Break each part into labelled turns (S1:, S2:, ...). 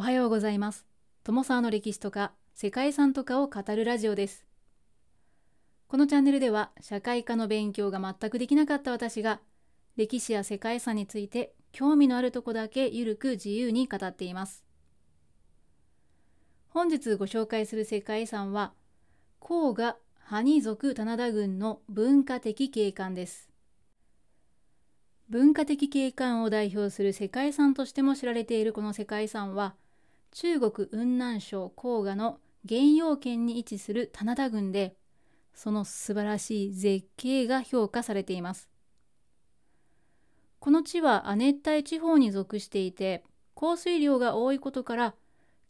S1: おはようございます。友沢の歴史とか世界遺産とかを語るラジオです。このチャンネルでは社会科の勉強が全くできなかった私が歴史や世界遺産について興味のあるとこだけゆるく自由に語っています。本日ご紹介する世界遺産は黄河埴族棚田郡の文化的景観です。文化的景観を代表する世界遺産としても知られているこの世界遺産は中国雲南省黄河の原陽県に位置する棚田郡でその素晴らしい絶景が評価されています。この地は亜熱帯地方に属していて降水量が多いことから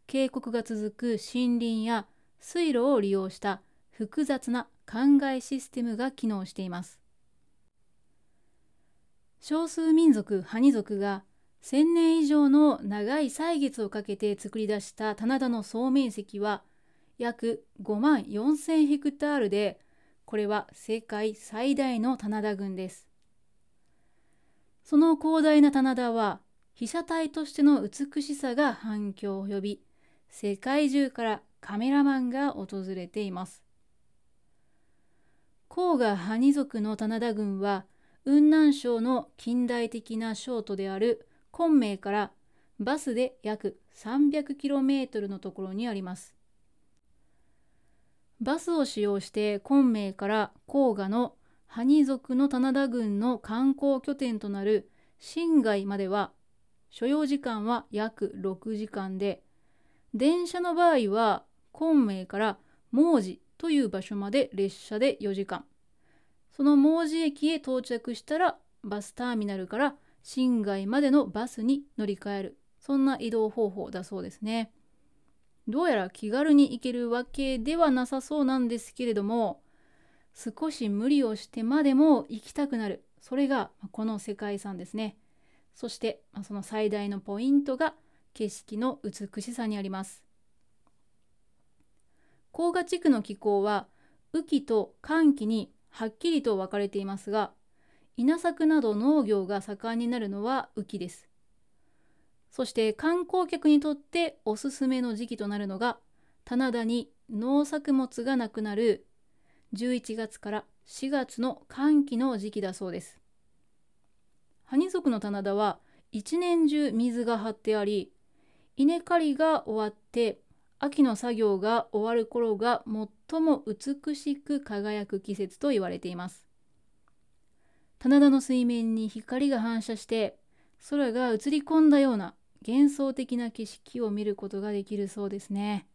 S1: 渓谷が続く森林や水路を利用した複雑な灌漑システムが機能しています。少数民族ハニ族が1000年以上の長い歳月をかけて作り出した棚田の総面積は約5万4000ヘクタールでこれは世界最大の棚田群です。その広大な棚田は被写体としての美しさが反響を呼び世界中からカメラマンが訪れています。黄河ハニ族の棚田群は雲南省の近代的な省都である昆明からバスで約 300km のところにあります。バスを使用して昆明から黄河の埴族の棚田郡の観光拠点となる新街までは所要時間は約6時間で電車の場合は昆明から毛寺という場所まで列車で4時間その門司駅へ到着したらバスターミナルから新街までのバスに乗り換える。そんな移動方法だそうですね。どうやら気軽に行けるわけではなさそうなんですけれども少し無理をしてまでも行きたくなる。それがこの世界遺産ですね。そしてその最大のポイントが景色の美しさにあります。黄河地区の気候は雨季と寒季にはっきりと分かれていますが稲作など農業が盛んになるのは雨季です。そして観光客にとっておすすめの時期となるのが棚田に農作物がなくなる11月から4月の寒気の時期だそうです。ハニ族の棚田は一年中水が張ってあり稲刈りが終わって秋の作業が終わる頃が最も美しく輝く季節と言われています。棚田の水面に光が反射して空が映り込んだような幻想的な景色を見ることができるそうですね。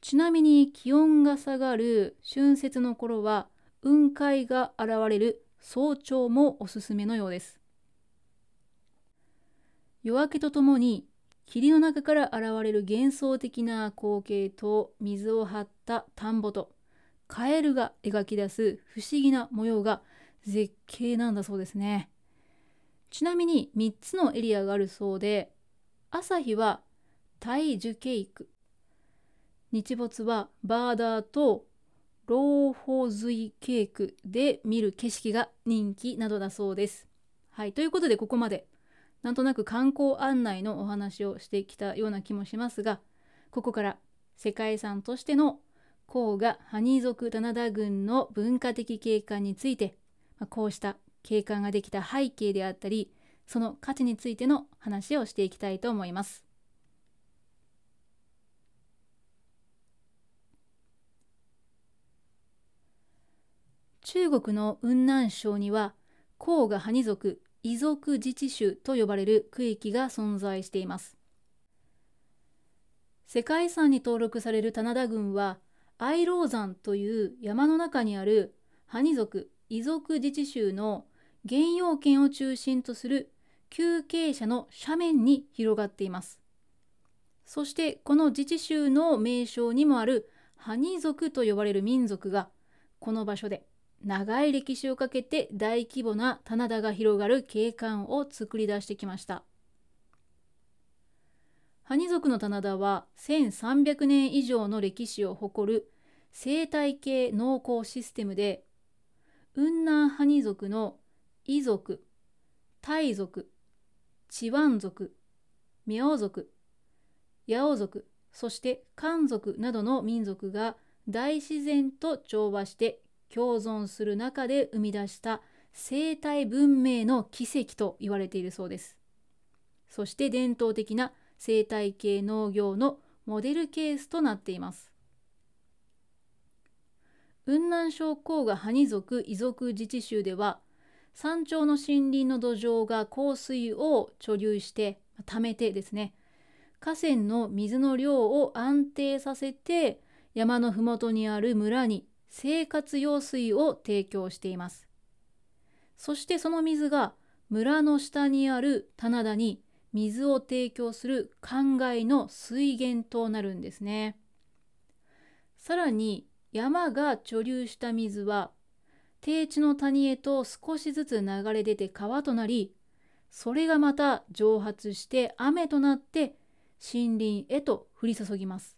S1: ちなみに気温が下がる春節の頃は雲海が現れる早朝もおすすめのようです。夜明けとともに霧の中から現れる幻想的な光景と水を張った田んぼとカエルが描き出す不思議な模様が絶景なんだそうですねちなみに3つのエリアがあるそうで朝日は大樹ケイク日没はバーダーとローホズイケークで見る景色が人気などだそうです。はい、ということでここまでなんとなく観光案内のお話をしてきたような気もしますがここから世界遺産としての黄河ハニー族棚田郡の文化的景観について、ま、こうした景観ができた背景であったりその価値についての話をしていきたいと思います。中国の雲南省には黄河ハニ族遺族自治州と呼ばれる区域が存在しています世界遺産に登録される棚田郡は愛老山という山の中にあるハニ族遺族自治州の原用圏を中心とする急傾斜の斜面に広がっています。そしてこの自治州の名称にもあるハニ族と呼ばれる民族がこの場所で長い歴史をかけて大規模な棚田が広がる景観を作り出してきました。ハニ族の棚田は1300年以上の歴史を誇る生態系農耕システムで雲南ハニ族のイ族、タイ族、チワン族、ミョウ族、八尾族そして漢族などの民族が大自然と調和して共存する中で生み出した生態文明の奇跡と言われているそうです。そして伝統的な生態系農業のモデルケースとなっています。雲南省黄河ハニ族遺族自治州では山頂の森林の土壌が降水を貯留して溜めてですね河川の水の量を安定させて山の麓にある村に生活用水を提供しています。そしてその水が村の下にある棚田に水を提供する灌漑の水源となるんですね。さらに山が貯留した水は低地の谷へと少しずつ流れ出て川となりそれがまた蒸発して雨となって森林へと降り注ぎます。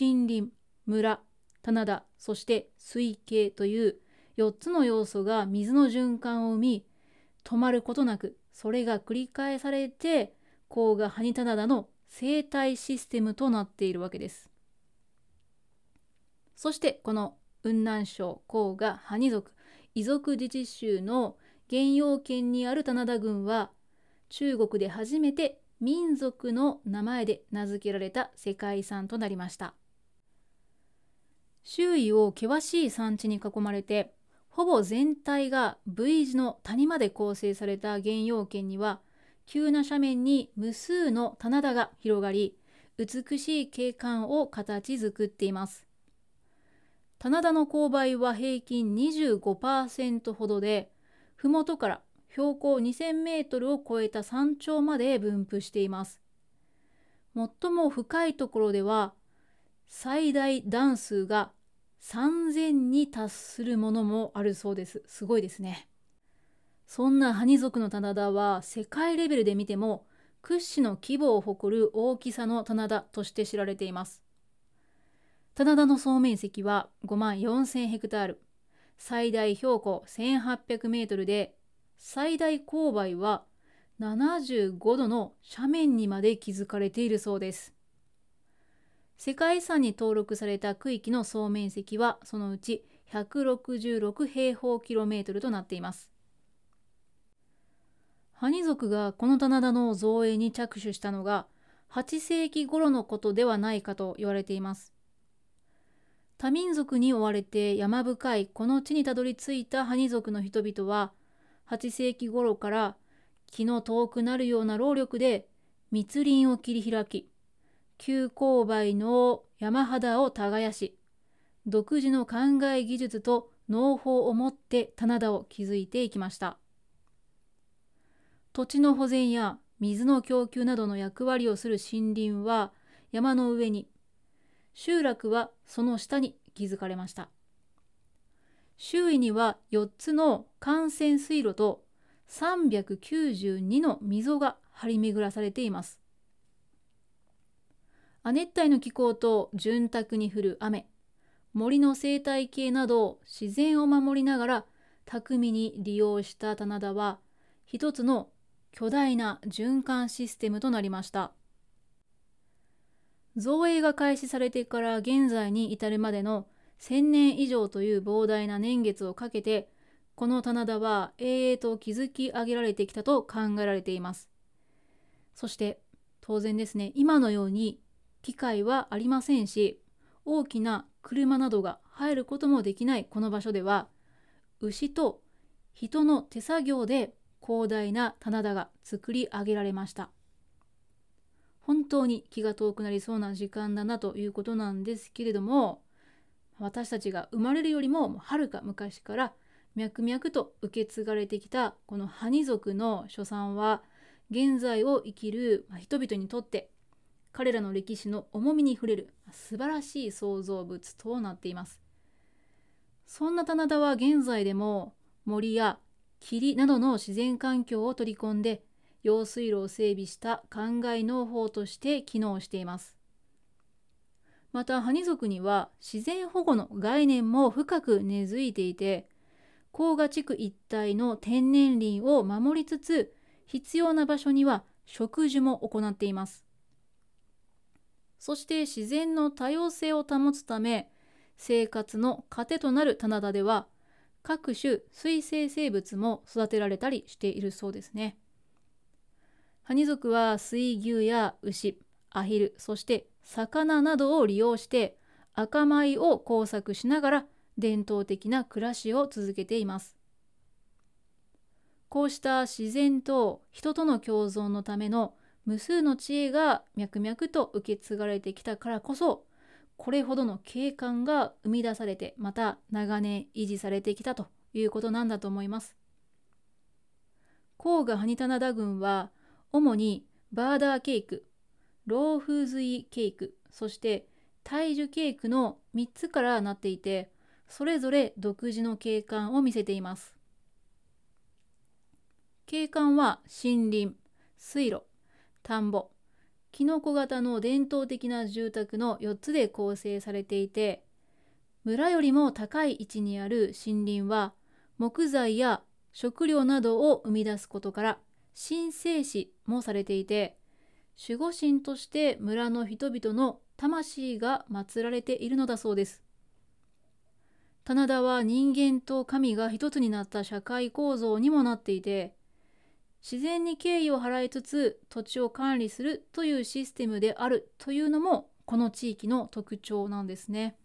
S1: 森林村棚田そして水系という4つの要素が水の循環を生み止まることなくそれが繰り返されて黄河ハニ棚田の生態システムとなっているわけです。そしてこの雲南省黄河ハニ族遺族自治州の原陽県にある棚田郡は中国で初めて民族の名前で名付けられた世界遺産となりました。周囲を険しい山地に囲まれてほぼ全体が V 字の谷まで構成された原陽圏には急な斜面に無数の棚田が広がり美しい景観を形作っています。棚田の勾配は平均25%ほどで、麓から標高2000メートルを超えた山頂まで分布しています。最も深いところでは、最大段数が3000に達するものもあるそうです。すごいですね。そんなハニ族の棚田は世界レベルで見ても屈指の規模を誇る大きさの棚田として知られています。棚田の総面積は5万4000ヘクタール、最大標高1800メートルで、最大勾配は75度の斜面にまで築かれているそうです。世界遺産に登録された区域の総面積はそのうち166平方キロメートルとなっています。ハニ族がこの棚田の造営に着手したのが8世紀頃のことではないかと言われています。多民族に追われて山深いこの地にたどり着いたハニ族の人々は8世紀頃から気の遠くなるような労力で密林を切り開き急勾配の山肌を耕し独自の考え技術と農法を持って棚田を築いていきました。土地の保全や水の供給などの役割をする森林は山の上に集落はその下に築かれました。周囲には4つの幹線水路と392の溝が張り巡らされています。亜熱帯の気候と潤沢に降る雨森の生態系など自然を守りながら巧みに利用した棚田は一つの巨大な循環システムとなりました。造営が開始されてから現在に至るまでの1000年以上という膨大な年月をかけてこの棚田は永遠と築き上げられてきたと考えられています。そして当然ですね今のように機械はありませんし大きな車などが入ることもできないこの場所では牛と人の手作業で広大な棚田が作り上げられました。本当に気が遠くなりそうな時間だなということなんですけれども私たちが生まれるよりもはるか昔から脈々と受け継がれてきたこのハニ族の所産は現在を生きる人々にとって彼らの歴史の重みに触れる素晴らしい創造物となっています。そんな棚田は現在でも森や霧などの自然環境を取り込んで用水路を整備した灌漑農法として機能していますまたハニ族には自然保護の概念も深く根付いていて黄河地区一帯の天然林を守りつつ必要な場所には植樹も行っていますそして自然の多様性を保つため生活の糧となる棚田では各種水生生物も育てられたりしているそうですね。ハニ族は水牛や牛、アヒル、そして魚などを利用して赤米を工作しながら伝統的な暮らしを続けています。こうした自然と人との共存のための無数の知恵が脈々と受け継がれてきたからこそこれほどの景観が生み出されてまた長年維持されてきたということなんだと思います。黄河ハニタナダ群は主にバーダーケーク、ローフーズイケーク、そして大樹ケークの3つからなっていてそれぞれ独自の景観を見せています。景観は森林、水路、田んぼ、キノコ型の伝統的な住宅の4つで構成されていて村よりも高い位置にある森林は木材や食料などを生み出すことから神聖視もされていて守護神として村の人々の魂が祀られているのだそうです。棚田は人間と神が一つになった社会構造にもなっていて自然に敬意を払いつつ土地を管理するというシステムであるというのもこの地域の特徴なんですね。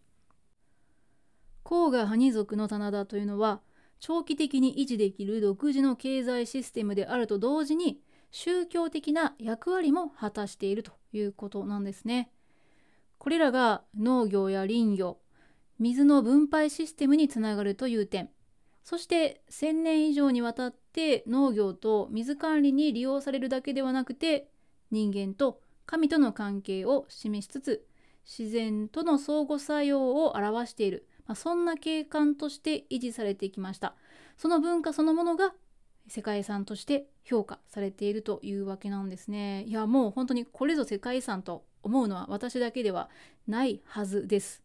S1: 黄河ハニ族の棚田というのは長期的に維持できる独自の経済システムであると同時に宗教的な役割も果たしているということなんですね。これらが農業や林業水の分配システムにつながるという点そして1000年以上にわたって農業と水管理に利用されるだけではなくて人間と神との関係を示しつつ自然との相互作用を表している、まあ、そんな景観として維持されてきました。その文化そのものが世界遺産として評価されているというわけなんですね。いやもう本当にこれぞ世界遺産と思うのは私だけではないはずです。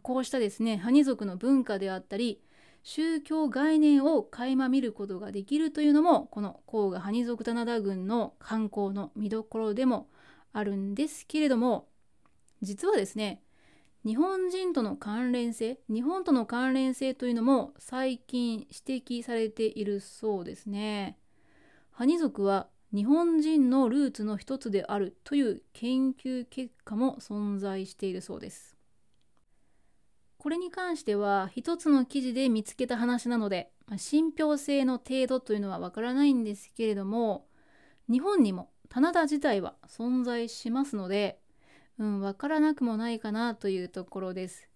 S1: こうしたですねハニ族の文化であったり宗教概念を垣間見ることができるというのもこの黄河ハニ族棚田郡の観光の見どころでもあるんですけれども実はですね日本人との関連性日本との関連性というのも最近指摘されているそうですね。ハニ族は日本人のルーツの一つであるという研究結果も存在しているそうです。これに関しては一つの記事で見つけた話なので、まあ、信憑性の程度というのはわからないんですけれども日本にも棚田自体は存在しますのでうん、わからなくもないかなというところです。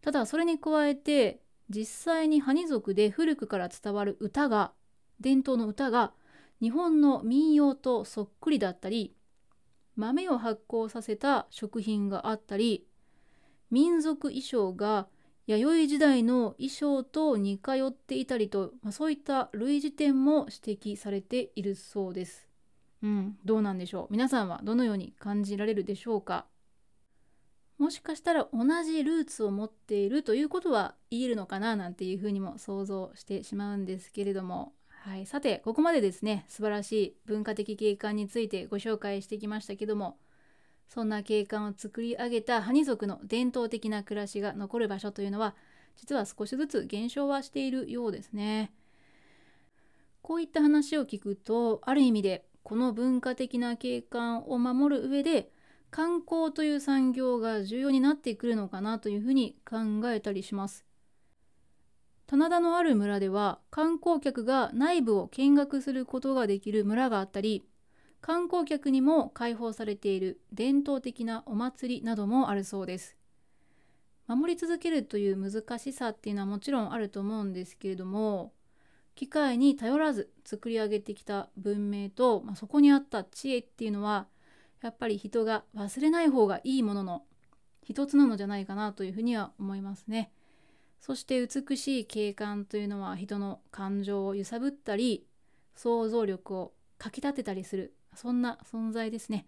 S1: ただそれに加えて実際にハニ族で古くから伝わる歌が伝統の歌が日本の民謡とそっくりだったり豆を発酵させた食品があったり民族衣装が弥生時代の衣装と似通っていたりと、まあ、そういった類似点も指摘されているそうです。うん、どうなんでしょう。皆さんはどのように感じられるでしょうか。もしかしたら同じルーツを持っているということは言えるのかななんていうふうにも想像してしまうんですけれども。はい、さてここまでですね素晴らしい文化的景観についてご紹介してきましたけどもそんな景観を作り上げたハニ族の伝統的な暮らしが残る場所というのは実は少しずつ減少はしているようですね。こういった話を聞くとある意味でこの文化的な景観を守る上で観光という産業が重要になってくるのかなというふうに考えたりします。棚田のある村では観光客が内部を見学することができる村があったり観光客にも開放されている伝統的なお祭りなどもあるそうです。守り続けるという難しさっていうのはもちろんあると思うんですけれども機械に頼らず作り上げてきた文明と、まあ、そこにあった知恵っていうのはやっぱり人が忘れない方がいいものの一つなのじゃないかなというふうには思いますね。そして美しい景観というのは人の感情を揺さぶったり想像力をかきたてたりするそんな存在ですね。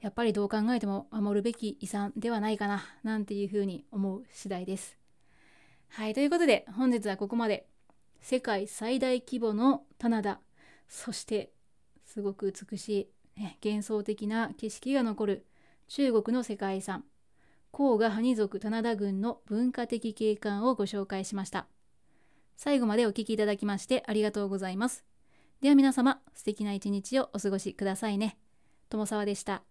S1: やっぱりどう考えても守るべき遺産ではないかななんていうふうに思う次第です。はい、ということで本日はここまで世界最大規模の棚田そしてすごく美しい、ね、幻想的な景色が残る。中国の世界遺産。黄河埴族棚田郡の文化的景観をご紹介しました。最後までお聞きいただきましてありがとうございます。では皆様素敵な一日をお過ごしくださいね。友沢でした。